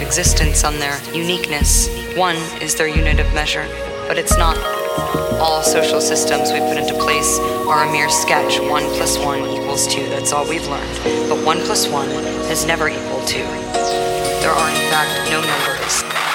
existence on their uniqueness. One is their unit of measure, but it's not. All social systems we put into place are a mere sketch. One plus one equals two. That's all we've learned. But one plus one has never equaled two. There are, in fact, no numbers.